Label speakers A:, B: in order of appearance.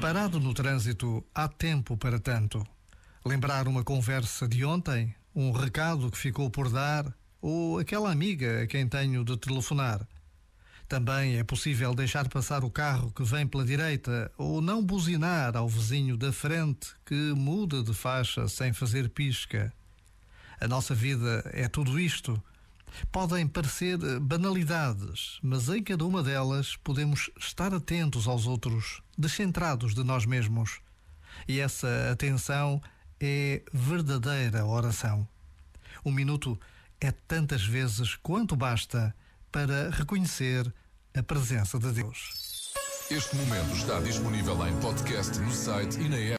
A: Parado no trânsito, há tempo para tanto. Lembrar uma conversa de ontem, um recado que ficou por dar ou aquela amiga a quem tenho de telefonar. Também é possível deixar passar o carro que vem pela direita ou não buzinar ao vizinho da frente que muda de faixa sem fazer pisca. A nossa vida é tudo isto. Podem parecer banalidades, mas em cada uma delas podemos estar atentos aos outros, descentrados de nós mesmos. E essa atenção é verdadeira oração. Um minuto é tantas vezes quanto basta para reconhecer a presença de Deus.
B: Este momento está disponível em podcast no site e na app.